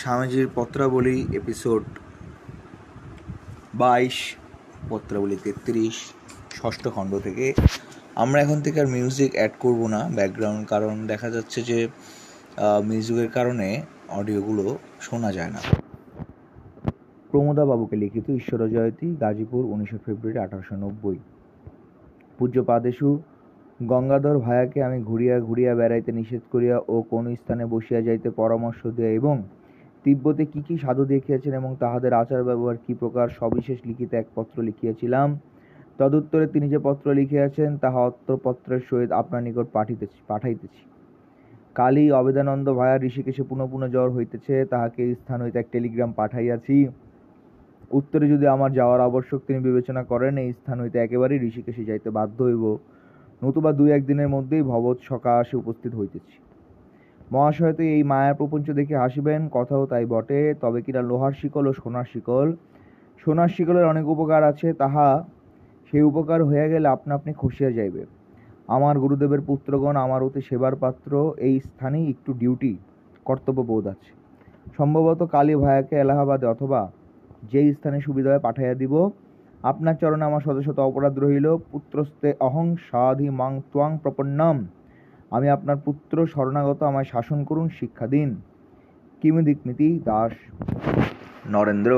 স্বামীজির পত্রাবলী এপিসোড বাইশ, পত্রাবলী তেত্রিশ, ষষ্ঠ খণ্ড থেকে। আমরা এখন থেকে আর মিউজিক অ্যাড করব না ব্যাকগ্রাউন্ড কারণ দেখা যাচ্ছে যে মিউজিকের কারণে অডিওগুলো শোনা যায় না। প্রমোদা বাবুকে লিখিত ঈশ্বর জয়তী গাজীপুর, উনিশে ফেব্রুয়ারি আঠারোশো নব্বই। পূজ্য পাদেশু, গঙ্গাধর ভায়াকে আমি ঘুরিয়া ঘুরিয়া বেড়াইতে নিষেধ করিয়া ও কোন স্থানে বসিয়া যাইতে পরামর্শ দেয়া এবং তিব্বতে কি কি সাধু দেখিয়াছেন এবং তাহাদের আচার ব্যবহার কি প্রকার, সবিশেষ লিখিতে এক পত্র লিখিয়াছিলাম। তদুত্তরে তিনি যে পত্র লিখিয়াছেন, তাহা অত্র পত্রের সহিত আপনার নিকট পাঠিতেছি, পাঠাইতেছি। কালী অবেদানন্দ ভায়া ঋষিকেশে পুনঃ পুনঃ জ্বর হইতেছে, তাহাকে স্থান হইতে এক টেলিগ্রাম পাঠাইয়াছি। উত্তরে যদি আমার যাওয়ার আবশ্যক তিনি বিবেচনা করেন, এই স্থান হইতে একেবারেই ঋষিকেশে যাইতে বাধ্য হইব। নতুবা দুই একদিনের মধ্যেই ভবৎ সকাশে উপস্থিত হইতেছি। মহাশয় তো এই মায়ার প্রপঞ্চ দেখে হাসিবেন, কথাও তাই বটে। তবে কিনা লোহার শিকল ও সোনার শিকল? সোনার শিকলের অনেক উপকার আছে, তাহা সেই উপকার হইয়া গেলে আপনা আপনি খসিয়া যাইবে। আমার গুরুদেবের পুত্রগণ আমার অতি সেবার পাত্র, এই স্থানেই একটু ডিউটি কর্তব্য বোধ আছে। সম্ভবত কালী ভায়াকে এলাহাবাদে অথবা যেই স্থানে সুবিধা হয় পাঠাইয়া দিব। আপনার চরণে আমার শত শত অপরাধ রহিল। পুত্রস্তে অহং সাধি মাং ত্বাং প্রপন্নম। আমি আপনার পুত্র শরণাগত আমায় শাসন করুন শিক্ষা দিন। কিমিদিকমিতি দাস। নরেন্দ্র